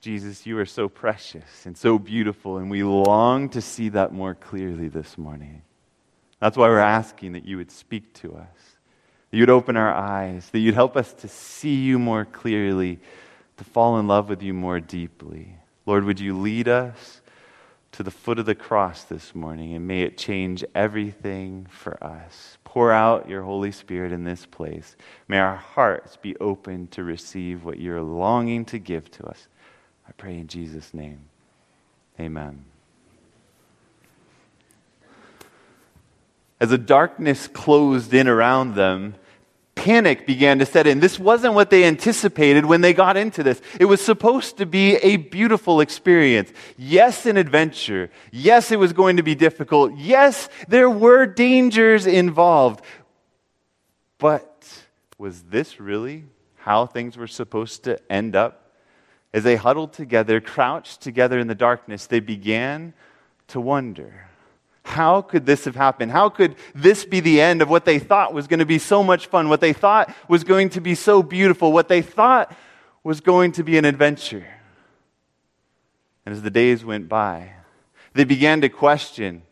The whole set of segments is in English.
Jesus, you are so precious and so beautiful, and we long to see that more clearly this morning. That's why we're asking that you would speak to us, that you'd open our eyes, that you'd help us to see you more clearly, to fall in love with you more deeply. Lord, would you lead us to the foot of the cross this morning, and may it change everything for us. Pour out your Holy Spirit in this place. May our hearts be open to receive what you're longing to give to us. I pray in Jesus' name. Amen. As the darkness closed in around them, panic began to set in. This wasn't what they anticipated when they got into this. It was supposed to be a beautiful experience. Yes, an adventure. Yes, it was going to be difficult. Yes, there were dangers involved. But was this really how things were supposed to end up? As they huddled together, crouched together in the darkness, they began to wonder how could this have happened? How could this be the end of what they thought was going to be so much fun, what they thought was going to be so beautiful, what they thought was going to be an adventure? And as the days went by, they began to question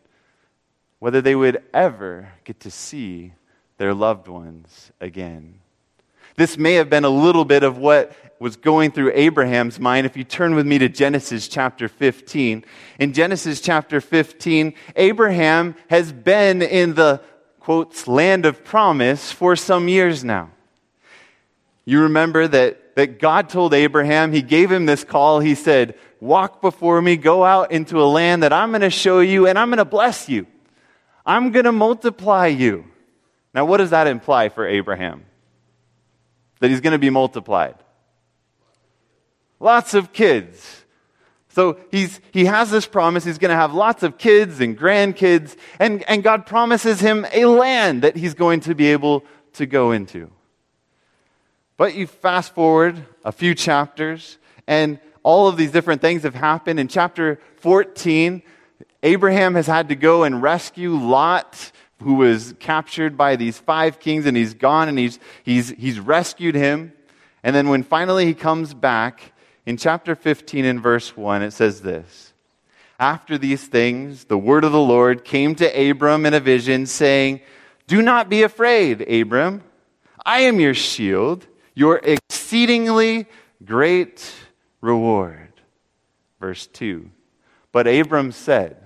whether they would ever get to see their loved ones again. This may have been a little bit of what was going through Abraham's mind, if you turn with me to Genesis chapter 15, in Genesis chapter 15, Abraham has been in the, quotes, land of promise for some years now. You remember that, that God told Abraham, He gave him this call. He said, Walk before me, go out into a land that I'm going to show you, and I'm going to bless you. I'm going to multiply you. Now, what does that imply for Abraham? That he's going to be multiplied. Lots of kids. So he's, he has this promise. He's going to have lots of kids and grandkids. And, and God promises him a land that he's going to be able to go into. But you fast forward a few chapters, and all of these different things have happened. In chapter 14, Abraham has had to go and rescue Lot, who was captured by these five kings, and he's gone and he's, he's, he's rescued him. And then when finally he comes back, in chapter 15 and verse 1, it says this After these things, the word of the Lord came to Abram in a vision, saying, Do not be afraid, Abram. I am your shield, your exceedingly great reward. Verse 2. But Abram said,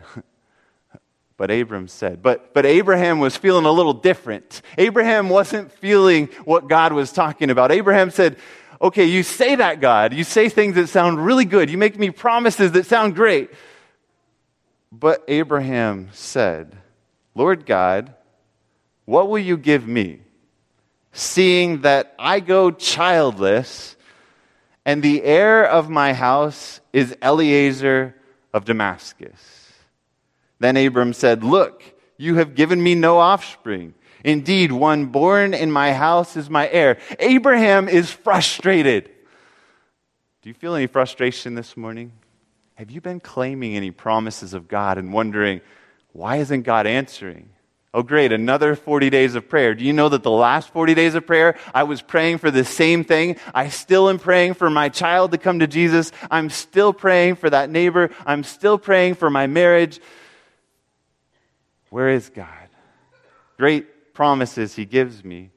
but Abram said, but, but Abraham was feeling a little different. Abraham wasn't feeling what God was talking about. Abraham said, okay, you say that, God. You say things that sound really good. You make me promises that sound great. But Abraham said, Lord God, what will you give me, seeing that I go childless, and the heir of my house is Eliezer of Damascus? Then Abram said, Look, you have given me no offspring Indeed, one born in my house is my heir. Abraham is frustrated. Do you feel any frustration this morning? Have you been claiming any promises of God and wondering, why isn't God answering? Oh, great, another 40 days of prayer. Do you know that the last 40 days of prayer, I was praying for the same thing? I still am praying for my child to come to Jesus. I'm still praying for that neighbor. I'm still praying for my marriage. Where is God? Great promises He gives me,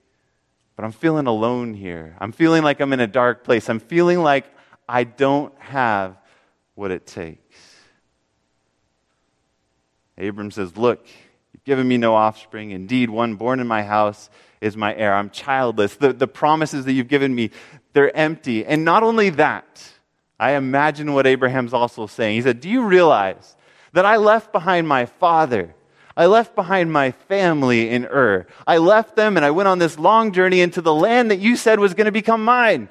but I'm feeling alone here. I'm feeling like I'm in a dark place. I'm feeling like I don't have what it takes. Abram says, Look, you've given me no offspring. Indeed, one born in my house is my heir. I'm childless. The, the promises that you've given me, they're empty. And not only that, I imagine what Abraham's also saying. He said, Do you realize that I left behind my father? I left behind my family in Ur. I left them and I went on this long journey into the land that you said was going to become mine.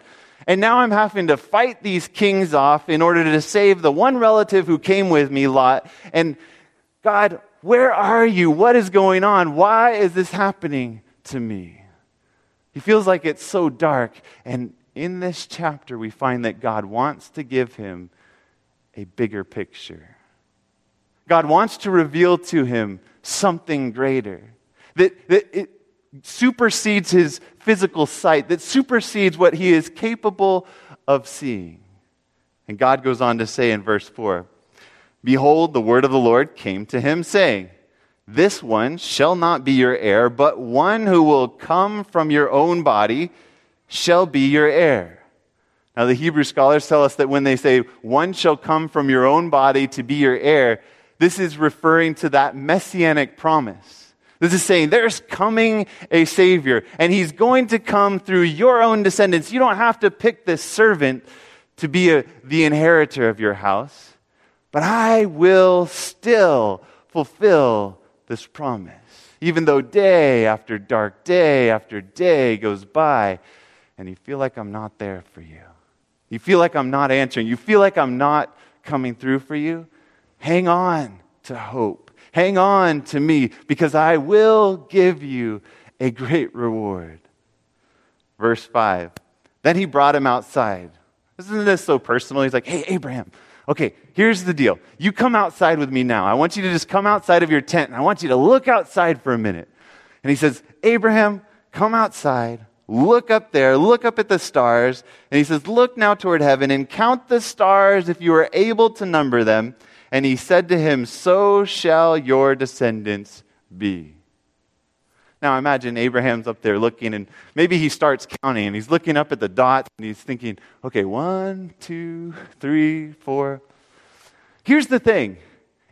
And now I'm having to fight these kings off in order to save the one relative who came with me, Lot. And God, where are you? What is going on? Why is this happening to me? He feels like it's so dark. And in this chapter, we find that God wants to give him a bigger picture. God wants to reveal to him something greater. That, that it supersedes his physical sight, that supersedes what he is capable of seeing. And God goes on to say in verse 4 Behold, the word of the Lord came to him, saying, This one shall not be your heir, but one who will come from your own body shall be your heir. Now, the Hebrew scholars tell us that when they say, One shall come from your own body to be your heir, this is referring to that messianic promise. This is saying there's coming a Savior, and He's going to come through your own descendants. You don't have to pick this servant to be a, the inheritor of your house, but I will still fulfill this promise. Even though day after dark, day after day goes by, and you feel like I'm not there for you. You feel like I'm not answering. You feel like I'm not coming through for you. Hang on to hope. Hang on to me because I will give you a great reward. Verse 5. Then he brought him outside. Isn't this so personal? He's like, hey, Abraham, okay, here's the deal. You come outside with me now. I want you to just come outside of your tent and I want you to look outside for a minute. And he says, Abraham, come outside. Look up there, look up at the stars. And he says, Look now toward heaven and count the stars if you are able to number them. And he said to him, So shall your descendants be. Now imagine Abraham's up there looking, and maybe he starts counting, and he's looking up at the dots, and he's thinking, okay, one, two, three, four. Here's the thing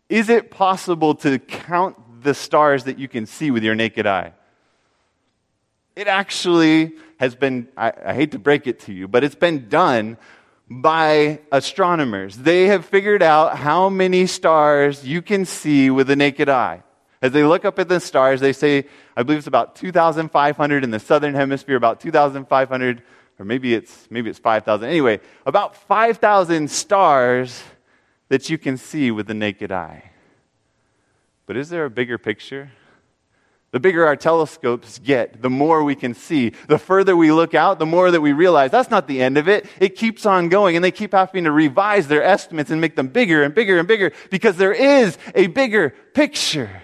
Is it possible to count the stars that you can see with your naked eye? It actually has been, I, I, hate to break it to you, but it's been done by astronomers. They have figured out how many stars you can see with the naked eye. As they look up at the stars, they say, I believe it's about 2,500 in the southern hemisphere, about 2,500, or maybe it's, maybe it's 5,000. Anyway, about 5,000 stars that you can see with the naked eye. But is there a bigger picture? The bigger our telescopes get, the more we can see. The further we look out, the more that we realize that's not the end of it. It keeps on going, and they keep having to revise their estimates and make them bigger and bigger and bigger because there is a bigger picture.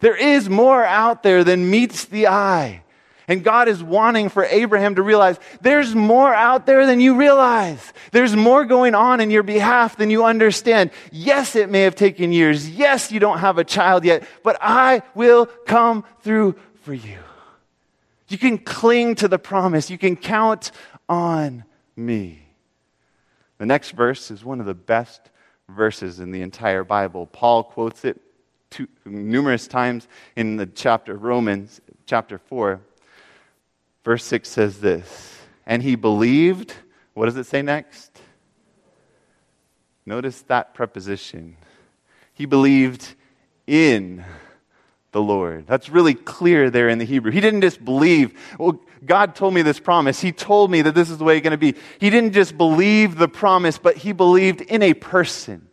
There is more out there than meets the eye. And God is wanting for Abraham to realize there's more out there than you realize. There's more going on in your behalf than you understand. Yes, it may have taken years. Yes, you don't have a child yet, but I will come through for you. You can cling to the promise. You can count on me. The next verse is one of the best verses in the entire Bible. Paul quotes it two, numerous times in the chapter Romans, chapter 4. Verse 6 says this And he believed, what does it say next? Notice that preposition. He believed in the Lord. That's really clear there in the Hebrew. He didn't just believe, well, God told me this promise. He told me that this is the way it's going to be. He didn't just believe the promise, but he believed in a person.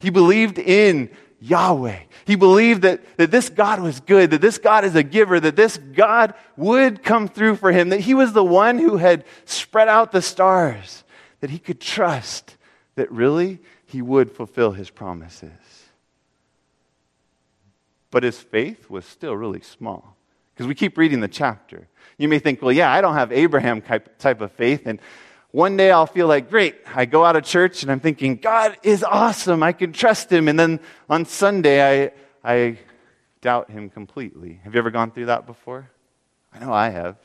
He believed in Yahweh. He believed that, that this God was good, that this God is a giver, that this God would come through for him, that he was the one who had spread out the stars, that he could trust that really he would fulfill his promises. But his faith was still really small. Because we keep reading the chapter. You may think, well, yeah, I don't have Abraham type of faith, and one day I'll feel like, great, I go out of church and I'm thinking, God is awesome. I can trust him. And then on Sunday, I, I doubt him completely. Have you ever gone through that before? I know I have.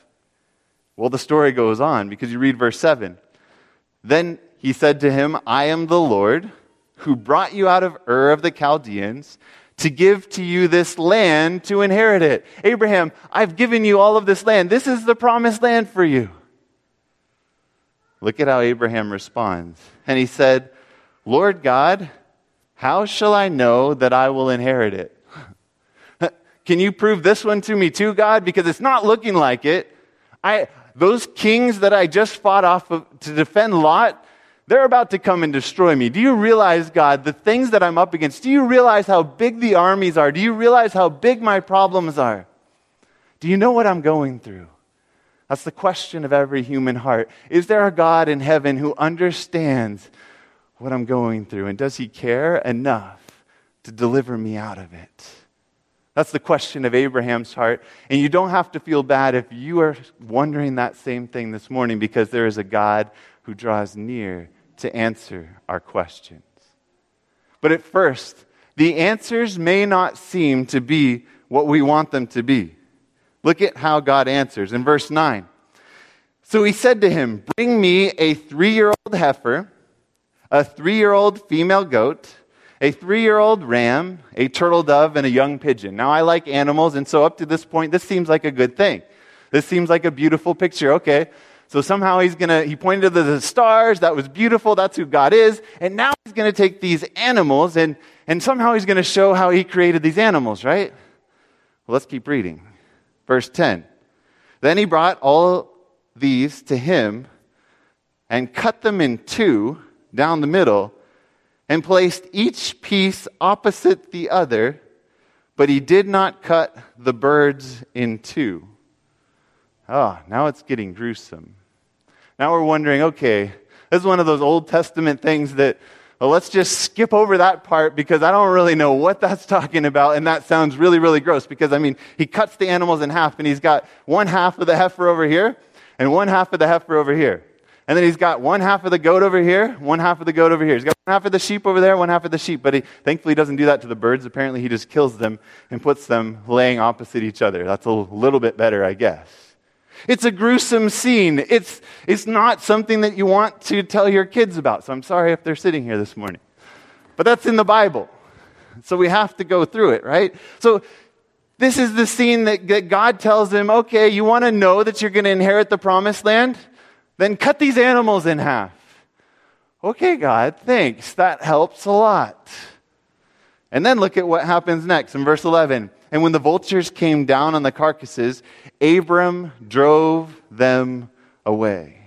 Well, the story goes on because you read verse 7. Then he said to him, I am the Lord who brought you out of Ur of the Chaldeans to give to you this land to inherit it. Abraham, I've given you all of this land. This is the promised land for you. Look at how Abraham responds. And he said, Lord God, how shall I know that I will inherit it? Can you prove this one to me too, God? Because it's not looking like it. I, those kings that I just fought off of, to defend Lot, they're about to come and destroy me. Do you realize, God, the things that I'm up against? Do you realize how big the armies are? Do you realize how big my problems are? Do you know what I'm going through? That's the question of every human heart. Is there a God in heaven who understands what I'm going through? And does he care enough to deliver me out of it? That's the question of Abraham's heart. And you don't have to feel bad if you are wondering that same thing this morning because there is a God who draws near to answer our questions. But at first, the answers may not seem to be what we want them to be. Look at how God answers in verse 9. So he said to him, Bring me a three year old heifer, a three year old female goat, a three year old ram, a turtle dove, and a young pigeon. Now, I like animals, and so up to this point, this seems like a good thing. This seems like a beautiful picture. Okay. So somehow he's going to, he pointed to the stars. That was beautiful. That's who God is. And now he's going to take these animals and, and somehow he's going to show how he created these animals, right? Well, let's keep reading. Verse 10. Then he brought all these to him and cut them in two down the middle and placed each piece opposite the other, but he did not cut the birds in two. Oh, now it's getting gruesome. Now we're wondering okay, this is one of those Old Testament things that, well, let's just skip over that part because I don't really know what that's talking about, and that sounds really, really gross because, I mean, he cuts the animals in half, and he's got one half of the heifer over here and one half of the heifer over here. And then he's got one half of the goat over here, one half of the goat over here. He's got one half of the sheep over there, one half of the sheep. But he thankfully doesn't do that to the birds. Apparently, he just kills them and puts them laying opposite each other. That's a little bit better, I guess. It's a gruesome scene. It's, it's not something that you want to tell your kids about. So I'm sorry if they're sitting here this morning. But that's in the Bible. So we have to go through it, right? So this is the scene that, that God tells them, okay, you want to know that you're going to inherit the promised land? Then cut these animals in half. Okay, God, thanks. That helps a lot. And then look at what happens next in verse 11. And when the vultures came down on the carcasses, Abram drove them away.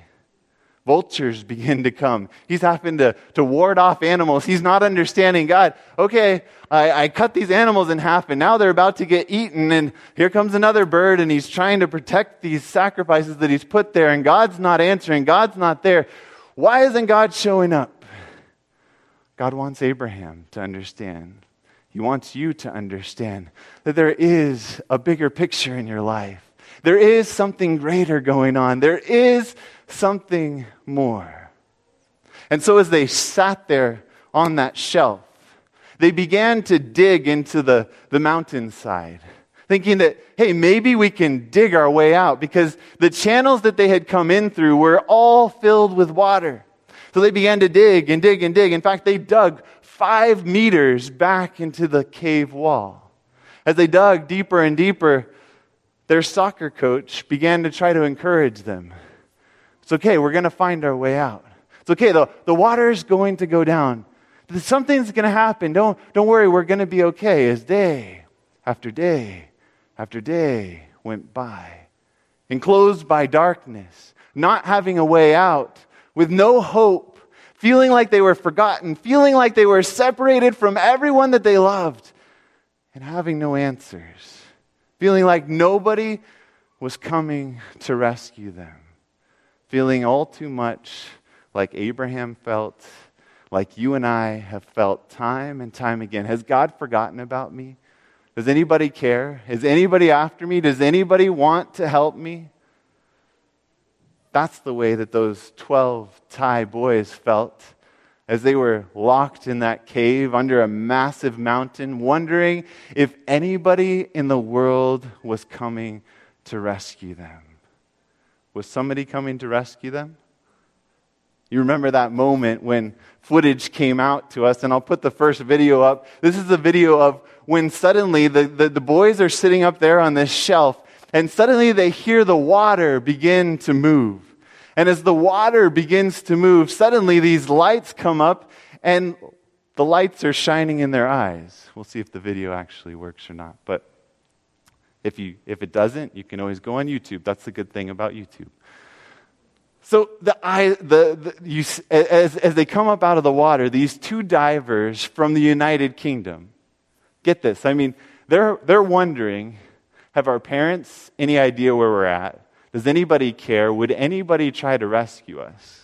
Vultures begin to come. He's having to, to ward off animals. He's not understanding God. Okay, I, I cut these animals in half and now they're about to get eaten and here comes another bird and he's trying to protect these sacrifices that he's put there and God's not answering. God's not there. Why isn't God showing up? God wants Abraham to understand. He wants you to understand that there is a bigger picture in your life. There is something greater going on. There is something more. And so, as they sat there on that shelf, they began to dig into the, the mountainside, thinking that, hey, maybe we can dig our way out because the channels that they had come in through were all filled with water. So they began to dig and dig and dig. In fact, they dug five meters back into the cave wall. As they dug deeper and deeper, their soccer coach began to try to encourage them. It's okay, we're going to find our way out. It's okay, the, the water is going to go down. Something's going to happen. Don't, don't worry, we're going to be okay. As day after day after day went by, enclosed by darkness, not having a way out, with no hope, feeling like they were forgotten, feeling like they were separated from everyone that they loved, and having no answers feeling like nobody was coming to rescue them, feeling all too much like Abraham felt, like you and I have felt time and time again. Has God forgotten about me? Does anybody care? Is anybody after me? Does anybody want to help me? That's the way that those 12 Thai boys felt as they were locked in that cave under a massive mountain, wondering if anybody in the world was coming to rescue them. Was somebody coming to rescue them? You remember that moment when footage came out to us, and I'll put the first video up. This is the video of when suddenly the, the, the boys are sitting up there on this shelf, and suddenly they hear the water begin to move. And as the water begins to move, suddenly these lights come up and the lights are shining in their eyes. We'll see if the video actually works or not. But if, you, if it doesn't, you can always go on YouTube. That's the good thing about YouTube. So the eye, the, the you, as, as they come up out of the water, these two divers from the United Kingdom, get this. I mean, they're, they're wondering, have our parents any idea where we're at? Does anybody care? Would anybody try to rescue us?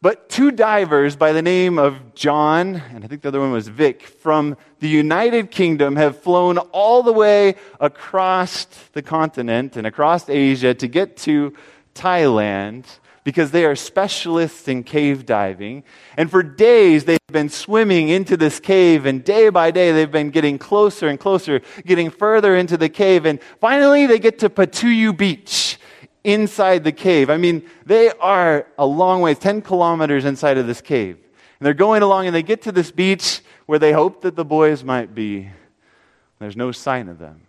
But two divers by the name of John, and I think the other one was Vic, from the United Kingdom have flown all the way across the continent and across Asia to get to Thailand because they are specialists in cave diving. And for days, they've been swimming into this cave, and day by day, they've been getting closer and closer, getting further into the cave. And finally, they get to Pattaya Beach inside the cave. I mean, they are a long ways, 10 kilometers inside of this cave. And they're going along, and they get to this beach where they hope that the boys might be. There's no sign of them.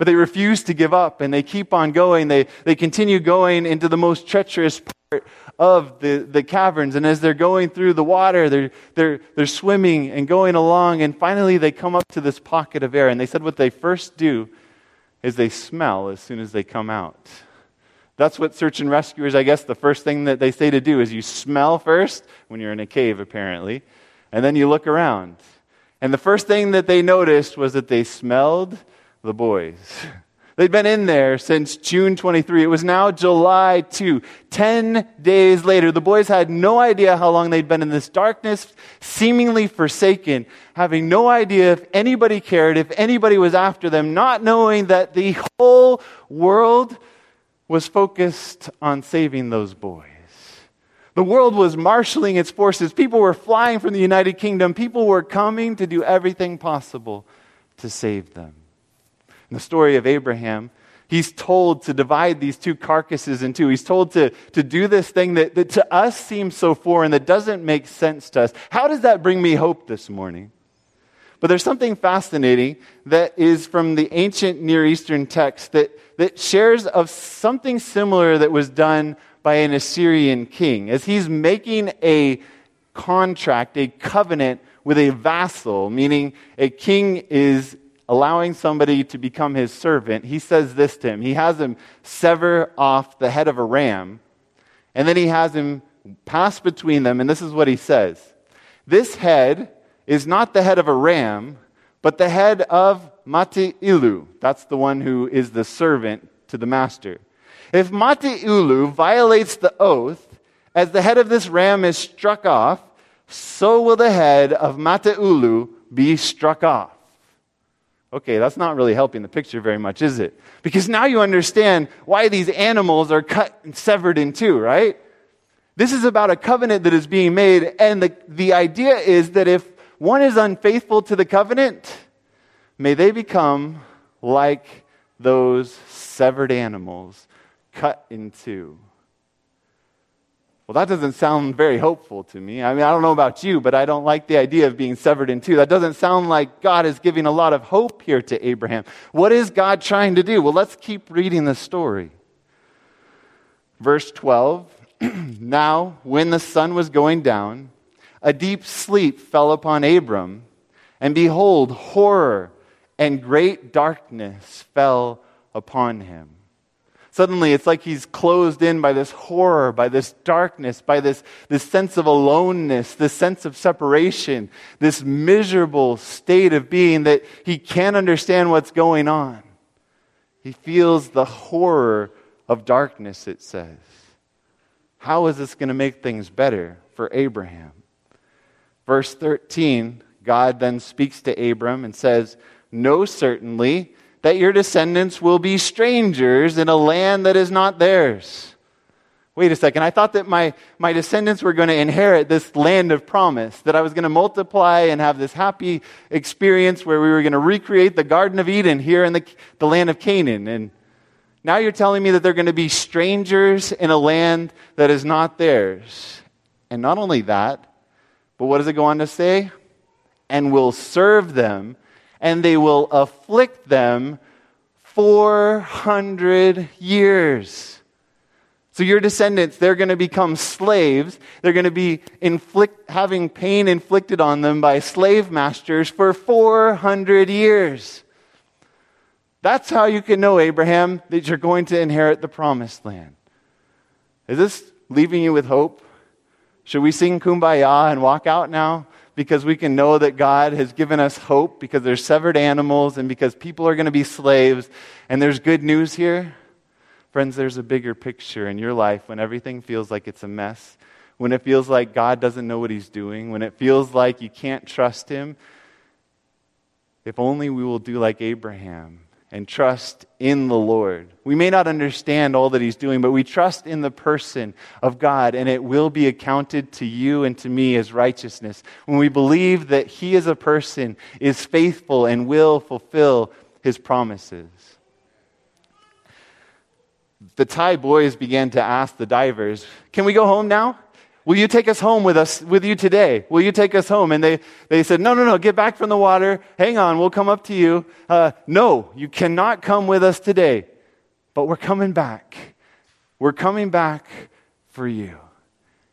But they refuse to give up and they keep on going. They, they continue going into the most treacherous part of the, the caverns. And as they're going through the water, they're, they're, they're swimming and going along. And finally, they come up to this pocket of air. And they said what they first do is they smell as soon as they come out. That's what search and rescuers, I guess, the first thing that they say to do is you smell first when you're in a cave, apparently, and then you look around. And the first thing that they noticed was that they smelled the boys. They'd been in there since June 23. It was now July 2. Ten days later, the boys had no idea how long they'd been in this darkness, seemingly forsaken, having no idea if anybody cared, if anybody was after them, not knowing that the whole world was focused on saving those boys. The world was marshaling its forces. People were flying from the United Kingdom. People were coming to do everything possible to save them. In the story of Abraham, he's told to divide these two carcasses in two. He's told to, to do this thing that, that to us seems so foreign, that doesn't make sense to us. How does that bring me hope this morning? But there's something fascinating that is from the ancient Near Eastern text that, that shares of something similar that was done by an Assyrian king. As he's making a contract, a covenant with a vassal, meaning a king is allowing somebody to become his servant, he says this to him. He has him sever off the head of a ram, and then he has him pass between them, and this is what he says This head is not the head of a ram, but the head of Mati-Ilu. That's the one who is the servant to the master. If Mati-Ilu violates the oath, as the head of this ram is struck off, so will the head of Mati-Ilu be struck off. Okay, that's not really helping the picture very much, is it? Because now you understand why these animals are cut and severed in two, right? This is about a covenant that is being made, and the, the idea is that if one is unfaithful to the covenant, may they become like those severed animals cut in two. Well, that doesn't sound very hopeful to me. I mean, I don't know about you, but I don't like the idea of being severed in two. That doesn't sound like God is giving a lot of hope here to Abraham. What is God trying to do? Well, let's keep reading the story. Verse 12 Now, when the sun was going down, a deep sleep fell upon Abram, and behold, horror and great darkness fell upon him. Suddenly, it's like he's closed in by this horror, by this darkness, by this, this sense of aloneness, this sense of separation, this miserable state of being that he can't understand what's going on. He feels the horror of darkness, it says. How is this going to make things better for Abraham? Verse 13, God then speaks to Abram and says, Know certainly that your descendants will be strangers in a land that is not theirs. Wait a second, I thought that my, my descendants were going to inherit this land of promise, that I was going to multiply and have this happy experience where we were going to recreate the Garden of Eden here in the, the land of Canaan. And now you're telling me that they're going to be strangers in a land that is not theirs. And not only that, but what does it go on to say? And will serve them and they will afflict them 400 years. So your descendants, they're going to become slaves. They're going to be inflict, having pain inflicted on them by slave masters for 400 years. That's how you can know, Abraham, that you're going to inherit the promised land. Is this leaving you with hope? Should we sing kumbaya and walk out now? Because we can know that God has given us hope because there's severed animals and because people are going to be slaves. And there's good news here. Friends, there's a bigger picture in your life when everything feels like it's a mess, when it feels like God doesn't know what He's doing, when it feels like you can't trust Him. If only we will do like Abraham and trust in the Lord. We may not understand all that He's doing, but we trust in the person of God, and it will be accounted to you and to me as righteousness. When we believe that He is a person, is faithful, and will fulfill His promises. The Thai boys began to ask the divers, Can we go home now? Will you take us home with us, with you today? Will you take us home? And they, they said, no, no, no, get back from the water. Hang on, we'll come up to you. Uh, no, you cannot come with us today, but we're coming back. We're coming back for you.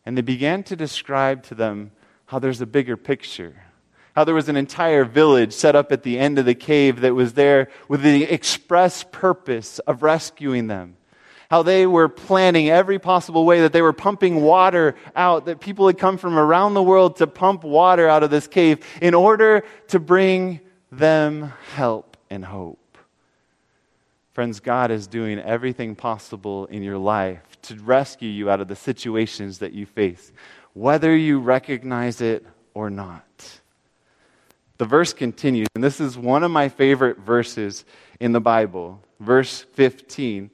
And they began to describe to them how there's a bigger picture. How there was an entire village set up at the end of the cave that was there with the express purpose of rescuing them how they were planning every possible way that they were pumping water out, that people had come from around the world to pump water out of this cave in order to bring them help and hope. Friends, God is doing everything possible in your life to rescue you out of the situations that you face, whether you recognize it or not. The verse continues, and this is one of my favorite verses in the Bible. Verse 15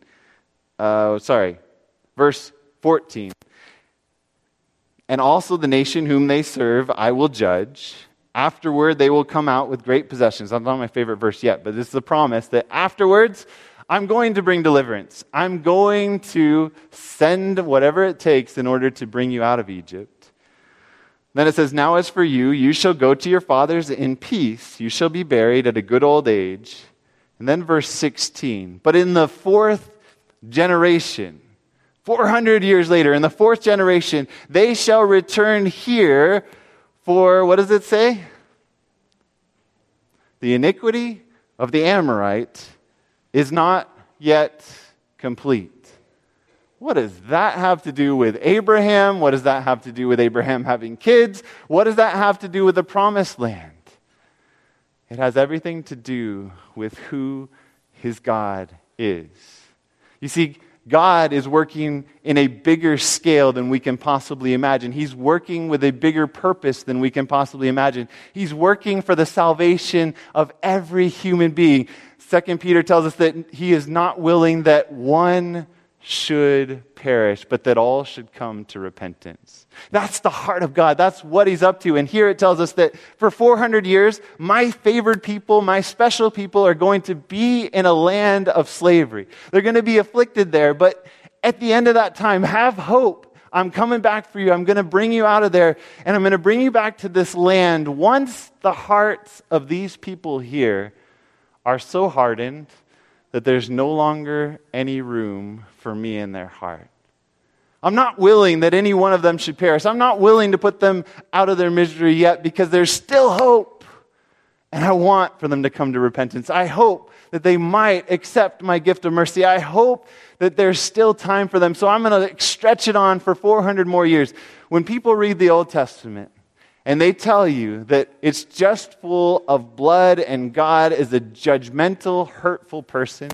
uh, sorry, verse 14. And also the nation whom they serve I will judge. Afterward, they will come out with great possessions. That's not my favorite verse yet, but this is the promise that afterwards, I'm going to bring deliverance. I'm going to send whatever it takes in order to bring you out of Egypt. Then it says, Now as for you, you shall go to your fathers in peace. You shall be buried at a good old age. And then verse 16. But in the fourth generation. 400 years later, in the fourth generation, they shall return here for, what does it say? The iniquity of the Amorite is not yet complete. What does that have to do with Abraham? What does that have to do with Abraham having kids? What does that have to do with the promised land? It has everything to do with who his God is. You see, God is working in a bigger scale than we can possibly imagine. He's working with a bigger purpose than we can possibly imagine. He's working for the salvation of every human being. Second Peter tells us that he is not willing that one should perish, but that all should come to repentance. That's the heart of God. That's what He's up to. And here it tells us that for 400 years, my favored people, my special people, are going to be in a land of slavery. They're going to be afflicted there, but at the end of that time, have hope. I'm coming back for you. I'm going to bring you out of there, and I'm going to bring you back to this land once the hearts of these people here are so hardened that there's no longer any room for me in their heart. I'm not willing that any one of them should perish. I'm not willing to put them out of their misery yet because there's still hope. And I want for them to come to repentance. I hope that they might accept my gift of mercy. I hope that there's still time for them. So I'm going to stretch it on for 400 more years. When people read the Old Testament, and they tell you that it's just full of blood and God is a judgmental, hurtful person,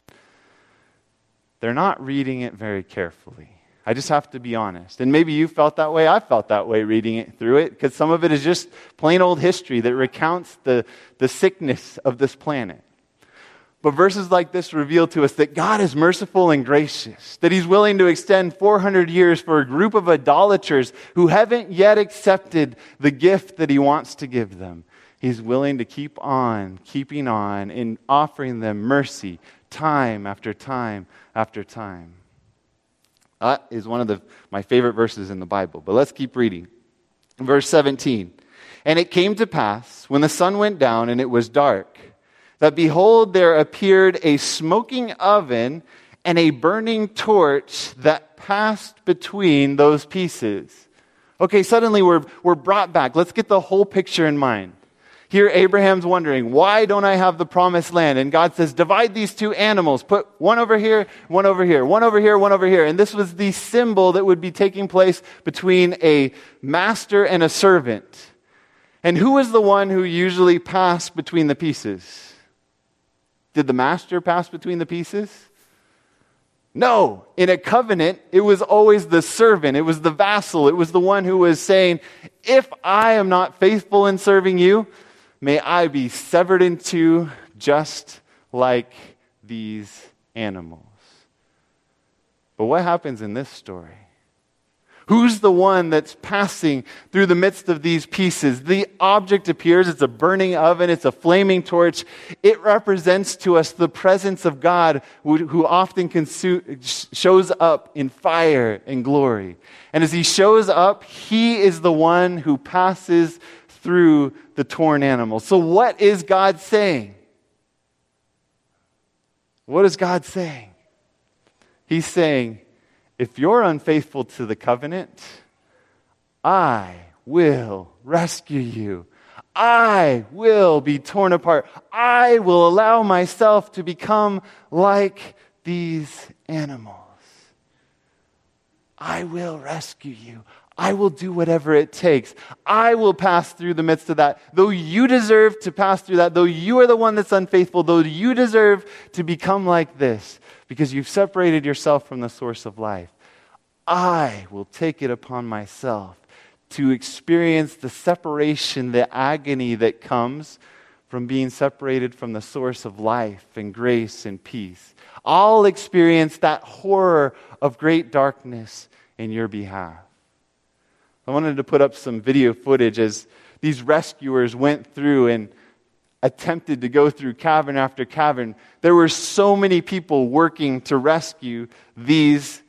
they're not reading it very carefully. I just have to be honest. And maybe you felt that way. I felt that way reading it through it because some of it is just plain old history that recounts the, the sickness of this planet. But verses like this reveal to us that God is merciful and gracious, that He's willing to extend 400 years for a group of idolaters who haven't yet accepted the gift that He wants to give them. He's willing to keep on, keeping on, and offering them mercy time after time after time. That is one of the, my favorite verses in the Bible. But let's keep reading. Verse 17. And it came to pass when the sun went down and it was dark that behold, there appeared a smoking oven and a burning torch that passed between those pieces. Okay, suddenly we're, we're brought back. Let's get the whole picture in mind. Here, Abraham's wondering, why don't I have the promised land? And God says, divide these two animals. Put one over here, one over here, one over here, one over here. And this was the symbol that would be taking place between a master and a servant. And who was the one who usually passed between the pieces? Did the master pass between the pieces? No. In a covenant, it was always the servant, it was the vassal, it was the one who was saying, If I am not faithful in serving you, may I be severed in two just like these animals. But what happens in this story? Who's the one that's passing through the midst of these pieces? The object appears. It's a burning oven. It's a flaming torch. It represents to us the presence of God who, often shows up in fire and glory. And as he shows up, he is the one who passes through the torn animal. So what is God saying? What is God saying? He's saying, if you're unfaithful to the covenant, I will rescue you. I will be torn apart. I will allow myself to become like these animals. I will rescue you. I will do whatever it takes. I will pass through the midst of that. Though you deserve to pass through that, though you are the one that's unfaithful, though you deserve to become like this, because you've separated yourself from the source of life, I will take it upon myself to experience the separation, the agony that comes from being separated from the source of life and grace and peace. I'll experience that horror of great darkness in your behalf. I wanted to put up some video footage as these rescuers went through and attempted to go through cavern after cavern. There were so many people working to rescue these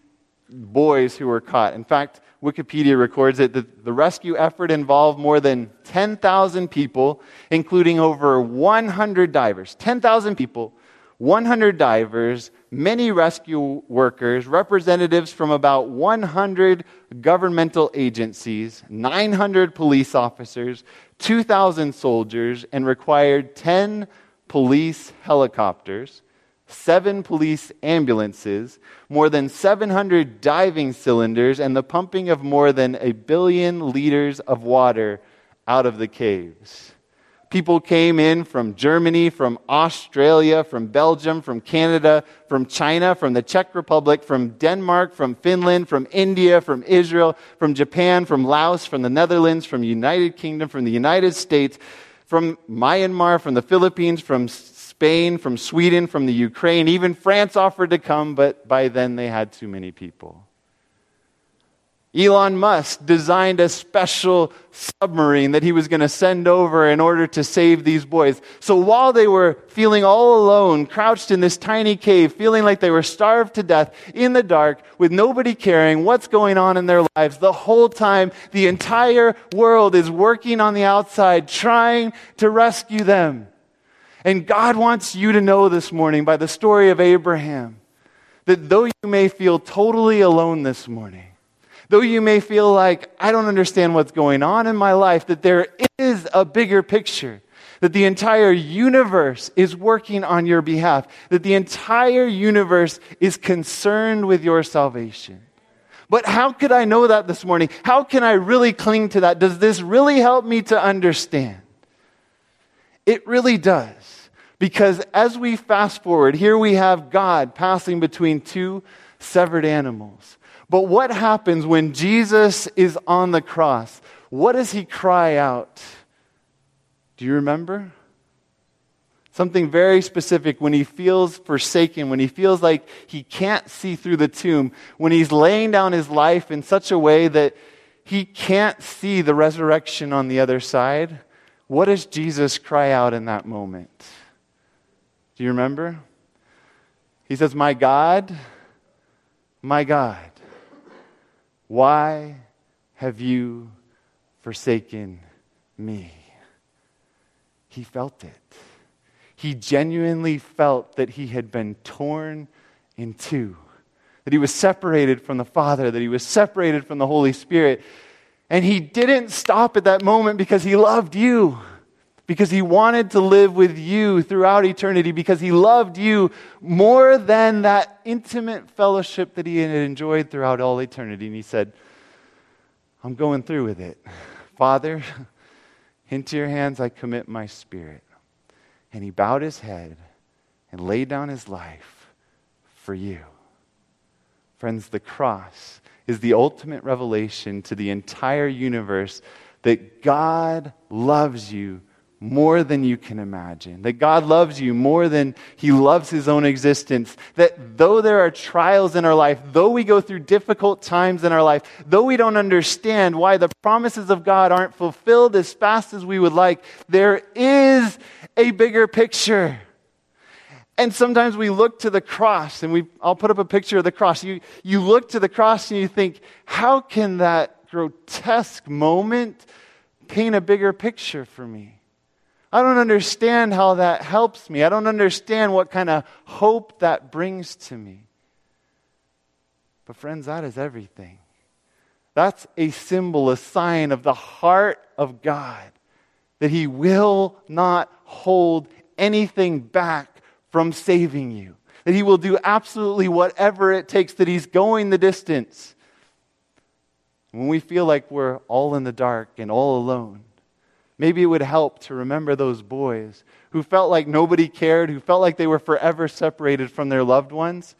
boys who were caught. In fact, Wikipedia records that the, the rescue effort involved more than 10,000 people, including over 100 divers. 10,000 people 100 divers, many rescue workers, representatives from about 100 governmental agencies, 900 police officers, 2,000 soldiers, and required 10 police helicopters, seven police ambulances, more than 700 diving cylinders, and the pumping of more than a billion liters of water out of the caves. People came in from Germany, from Australia, from Belgium, from Canada, from China, from the Czech Republic, from Denmark, from Finland, from India, from Israel, from Japan, from Laos, from the Netherlands, from United Kingdom, from the United States, from Myanmar, from the Philippines, from Spain, from Sweden, from the Ukraine. Even France offered to come, but by then they had too many people. Elon Musk designed a special submarine that he was going to send over in order to save these boys. So while they were feeling all alone, crouched in this tiny cave, feeling like they were starved to death in the dark, with nobody caring what's going on in their lives, the whole time the entire world is working on the outside, trying to rescue them. And God wants you to know this morning by the story of Abraham that though you may feel totally alone this morning, Though you may feel like, I don't understand what's going on in my life, that there is a bigger picture. That the entire universe is working on your behalf. That the entire universe is concerned with your salvation. But how could I know that this morning? How can I really cling to that? Does this really help me to understand? It really does. Because as we fast forward, here we have God passing between two severed animals. But what happens when Jesus is on the cross? What does he cry out? Do you remember? Something very specific when he feels forsaken, when he feels like he can't see through the tomb, when he's laying down his life in such a way that he can't see the resurrection on the other side. What does Jesus cry out in that moment? Do you remember? He says, My God, my God, why have you forsaken me? He felt it. He genuinely felt that he had been torn in two, that he was separated from the Father, that he was separated from the Holy Spirit. And he didn't stop at that moment because he loved you because he wanted to live with you throughout eternity, because he loved you more than that intimate fellowship that he had enjoyed throughout all eternity. And he said, I'm going through with it. Father, into your hands I commit my spirit. And he bowed his head and laid down his life for you. Friends, the cross is the ultimate revelation to the entire universe that God loves you more than you can imagine. That God loves you more than he loves his own existence. That though there are trials in our life, though we go through difficult times in our life, though we don't understand why the promises of God aren't fulfilled as fast as we would like, there is a bigger picture. And sometimes we look to the cross, and we, I'll put up a picture of the cross. You, you look to the cross and you think, how can that grotesque moment paint a bigger picture for me? I don't understand how that helps me. I don't understand what kind of hope that brings to me. But, friends, that is everything. That's a symbol, a sign of the heart of God, that He will not hold anything back from saving you, that He will do absolutely whatever it takes, that He's going the distance. When we feel like we're all in the dark and all alone, Maybe it would help to remember those boys who felt like nobody cared, who felt like they were forever separated from their loved ones,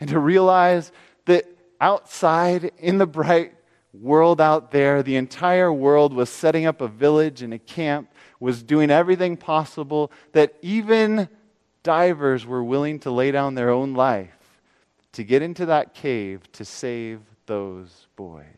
and to realize that outside in the bright world out there, the entire world was setting up a village and a camp, was doing everything possible, that even divers were willing to lay down their own life to get into that cave to save those boys.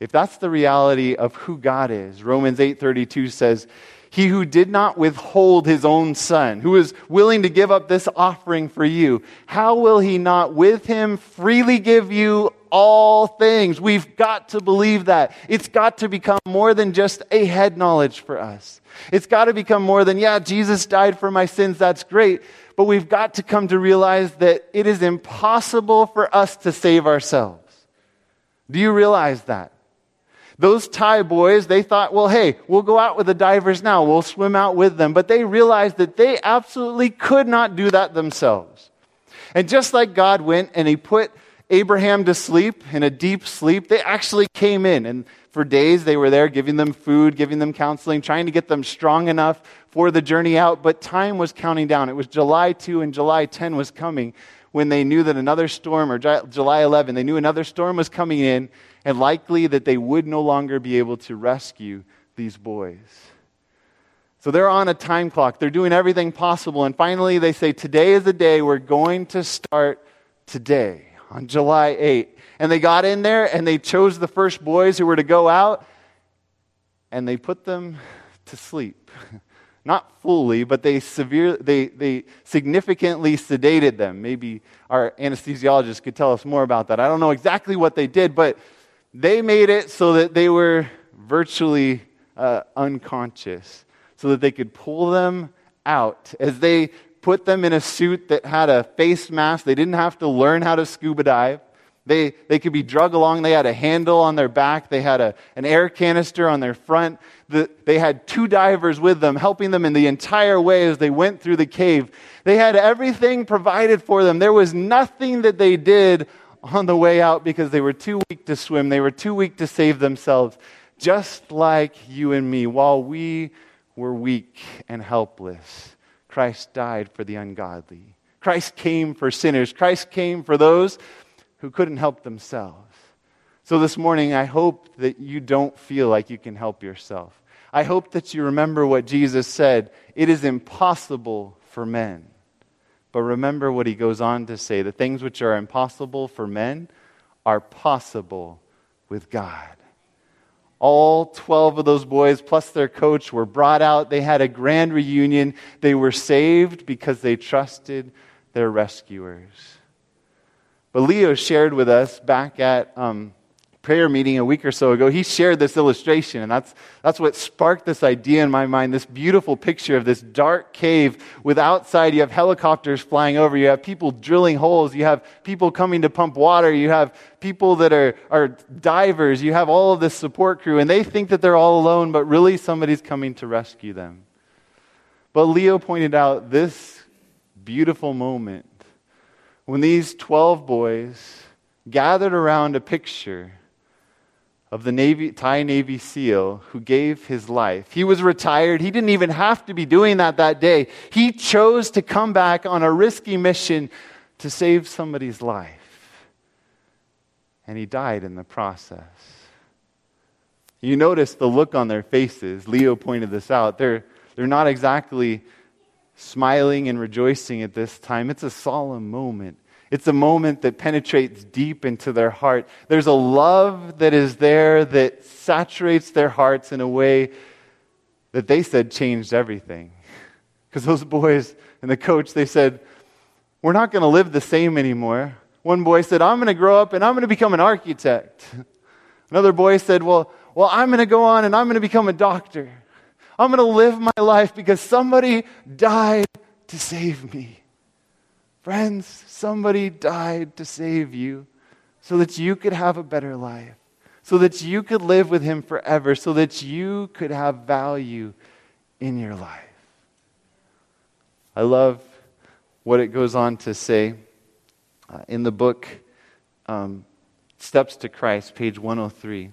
If that's the reality of who God is, Romans 8:32 says, "He who did not withhold his own son, who is willing to give up this offering for you, how will he not with him freely give you all things?" We've got to believe that. It's got to become more than just a head knowledge for us. It's got to become more than, yeah, Jesus died for my sins, that's great. But we've got to come to realize that it is impossible for us to save ourselves. Do you realize that? Those Thai boys, they thought, well, hey, we'll go out with the divers now. We'll swim out with them. But they realized that they absolutely could not do that themselves. And just like God went and he put Abraham to sleep in a deep sleep, they actually came in. And for days they were there giving them food, giving them counseling, trying to get them strong enough for the journey out. But time was counting down. It was July 2 and July 10 was coming when they knew that another storm, or July 11, they knew another storm was coming in and likely that they would no longer be able to rescue these boys. So they're on a time clock. They're doing everything possible. And finally, they say, Today is the day we're going to start today, on July 8. And they got in there and they chose the first boys who were to go out and they put them to sleep. Not fully, but they, severe, they, they significantly sedated them. Maybe our anesthesiologist could tell us more about that. I don't know exactly what they did, but they made it so that they were virtually uh, unconscious, so that they could pull them out. As they put them in a suit that had a face mask, they didn't have to learn how to scuba dive. They, they could be drug along. They had a handle on their back. They had a, an air canister on their front. The, they had two divers with them, helping them in the entire way as they went through the cave. They had everything provided for them. There was nothing that they did on the way out because they were too weak to swim. They were too weak to save themselves, just like you and me. While we were weak and helpless, Christ died for the ungodly. Christ came for sinners. Christ came for those who couldn't help themselves. So this morning, I hope that you don't feel like you can help yourself. I hope that you remember what Jesus said it is impossible for men but remember what he goes on to say the things which are impossible for men are possible with God. All 12 of those boys, plus their coach, were brought out. They had a grand reunion. They were saved because they trusted their rescuers. But Leo shared with us back at um, prayer meeting a week or so ago, he shared this illustration, and that's, that's what sparked this idea in my mind this beautiful picture of this dark cave with outside you have helicopters flying over, you have people drilling holes, you have people coming to pump water, you have people that are, are divers, you have all of this support crew, and they think that they're all alone, but really somebody's coming to rescue them. But Leo pointed out this beautiful moment when these 12 boys gathered around a picture of the Navy, Thai Navy SEAL who gave his life. He was retired. He didn't even have to be doing that that day. He chose to come back on a risky mission to save somebody's life. And he died in the process. You notice the look on their faces. Leo pointed this out. They're, they're not exactly smiling and rejoicing at this time. It's a solemn moment. It's a moment that penetrates deep into their heart. There's a love that is there that saturates their hearts in a way that they said changed everything. Because those boys and the coach, they said, We're not going to live the same anymore. One boy said, I'm going to grow up and I'm going to become an architect. Another boy said, Well, well I'm going to go on and I'm going to become a doctor. I'm going to live my life because somebody died to save me. Friends, somebody died to save you so that you could have a better life, so that you could live with Him forever, so that you could have value in your life. I love what it goes on to say uh, in the book um, Steps to Christ, page 103. It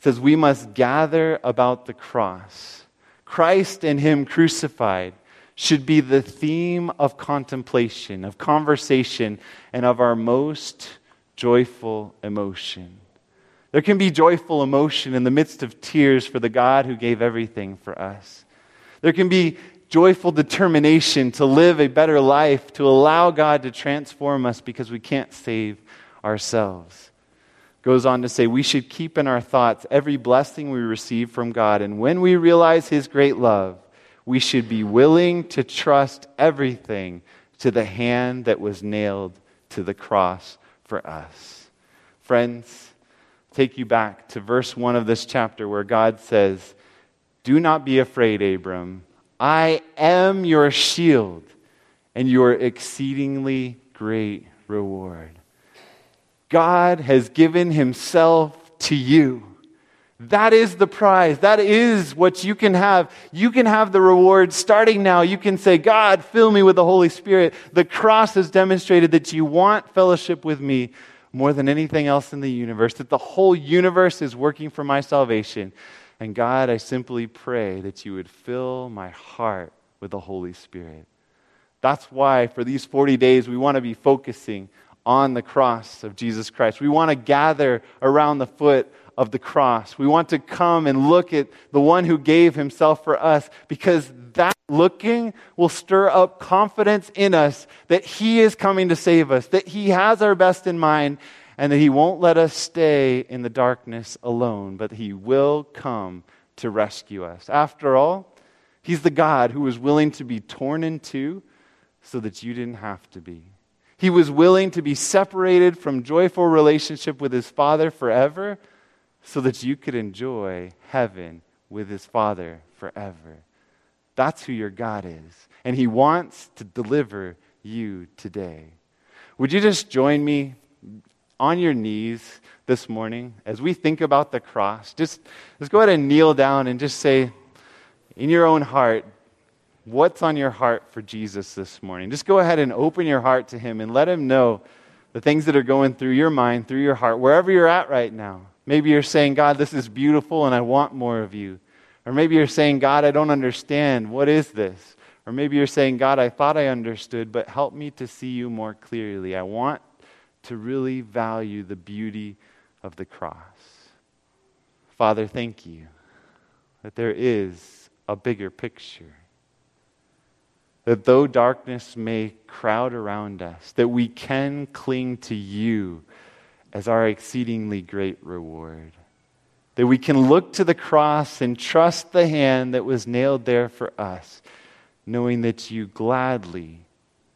says, We must gather about the cross. Christ and Him crucified should be the theme of contemplation, of conversation, and of our most joyful emotion. There can be joyful emotion in the midst of tears for the God who gave everything for us. There can be joyful determination to live a better life, to allow God to transform us because we can't save ourselves. Goes on to say, we should keep in our thoughts every blessing we receive from God. And when we realize His great love, we should be willing to trust everything to the hand that was nailed to the cross for us. Friends, take you back to verse 1 of this chapter where God says, Do not be afraid, Abram. I am your shield and your exceedingly great reward. God has given himself to you. That is the prize. That is what you can have. You can have the reward starting now. You can say, God, fill me with the Holy Spirit. The cross has demonstrated that you want fellowship with me more than anything else in the universe, that the whole universe is working for my salvation. And God, I simply pray that you would fill my heart with the Holy Spirit. That's why for these 40 days we want to be focusing on the cross of Jesus Christ. We want to gather around the foot of the cross. We want to come and look at the one who gave himself for us because that looking will stir up confidence in us that he is coming to save us, that he has our best in mind, and that He won't let us stay in the darkness alone, but He will come to rescue us. After all, He's the God who was willing to be torn in two so that you didn't have to be. He was willing to be separated from joyful relationship with His Father forever so that you could enjoy heaven with His Father forever. That's who your God is. And He wants to deliver you today. Would you just join me on your knees this morning as we think about the cross, just, just go ahead and kneel down and just say, in your own heart, what's on your heart for Jesus this morning? Just go ahead and open your heart to Him and let Him know the things that are going through your mind, through your heart, wherever you're at right now. Maybe you're saying, God, this is beautiful and I want more of you. Or maybe you're saying, God, I don't understand. What is this? Or maybe you're saying, God, I thought I understood, but help me to see you more clearly. I want to really value the beauty of the cross. Father, thank you that there is a bigger picture. That though darkness may crowd around us, that we can cling to you as our exceedingly great reward. That we can look to the cross and trust the hand that was nailed there for us, knowing that you gladly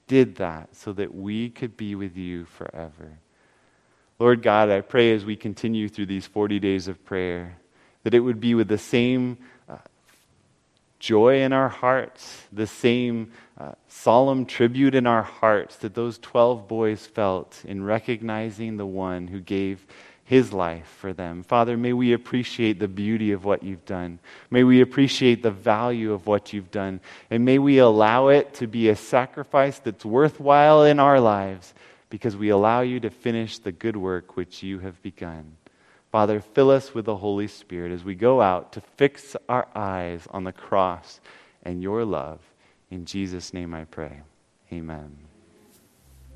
did that so that we could be with you forever. Lord God, I pray as we continue through these 40 days of prayer that it would be with the same joy in our hearts, the same uh, solemn tribute in our hearts that those 12 boys felt in recognizing the one who gave his life for them. Father, may we appreciate the beauty of what you've done. May we appreciate the value of what you've done. And may we allow it to be a sacrifice that's worthwhile in our lives because we allow you to finish the good work which you have begun. Father, fill us with the Holy Spirit as we go out to fix our eyes on the cross and your love. In Jesus' name I pray. Amen.